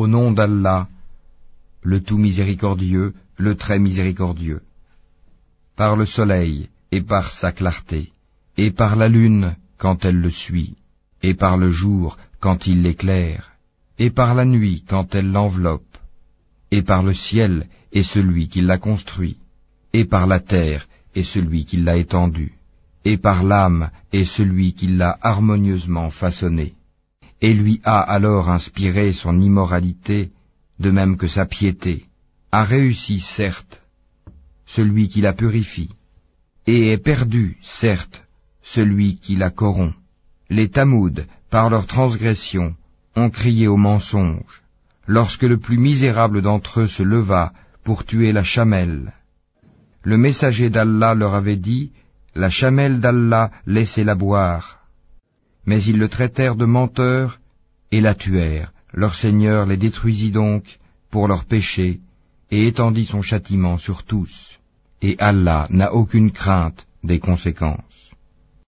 Au nom d'Allah, le tout miséricordieux, le très miséricordieux. Par le soleil et par sa clarté, et par la lune quand elle le suit, et par le jour quand il l'éclaire, et par la nuit quand elle l'enveloppe, et par le ciel et celui qui l'a construit, et par la terre et celui qui l'a étendue, et par l'âme et celui qui l'a harmonieusement façonné, et lui a alors inspiré son immoralité, de même que sa piété, a réussi certes celui qui la purifie, et est perdu certes celui qui la corrompt. Les Tamouds, par leur transgression, ont crié au mensonge, lorsque le plus misérable d'entre eux se leva pour tuer la chamelle. Le messager d'Allah leur avait dit, La chamelle d'Allah, laissez-la boire. Mais ils le traitèrent de menteur et la tuèrent. Leur Seigneur les détruisit donc pour leurs péchés et étendit son châtiment sur tous. Et Allah n'a aucune crainte des conséquences.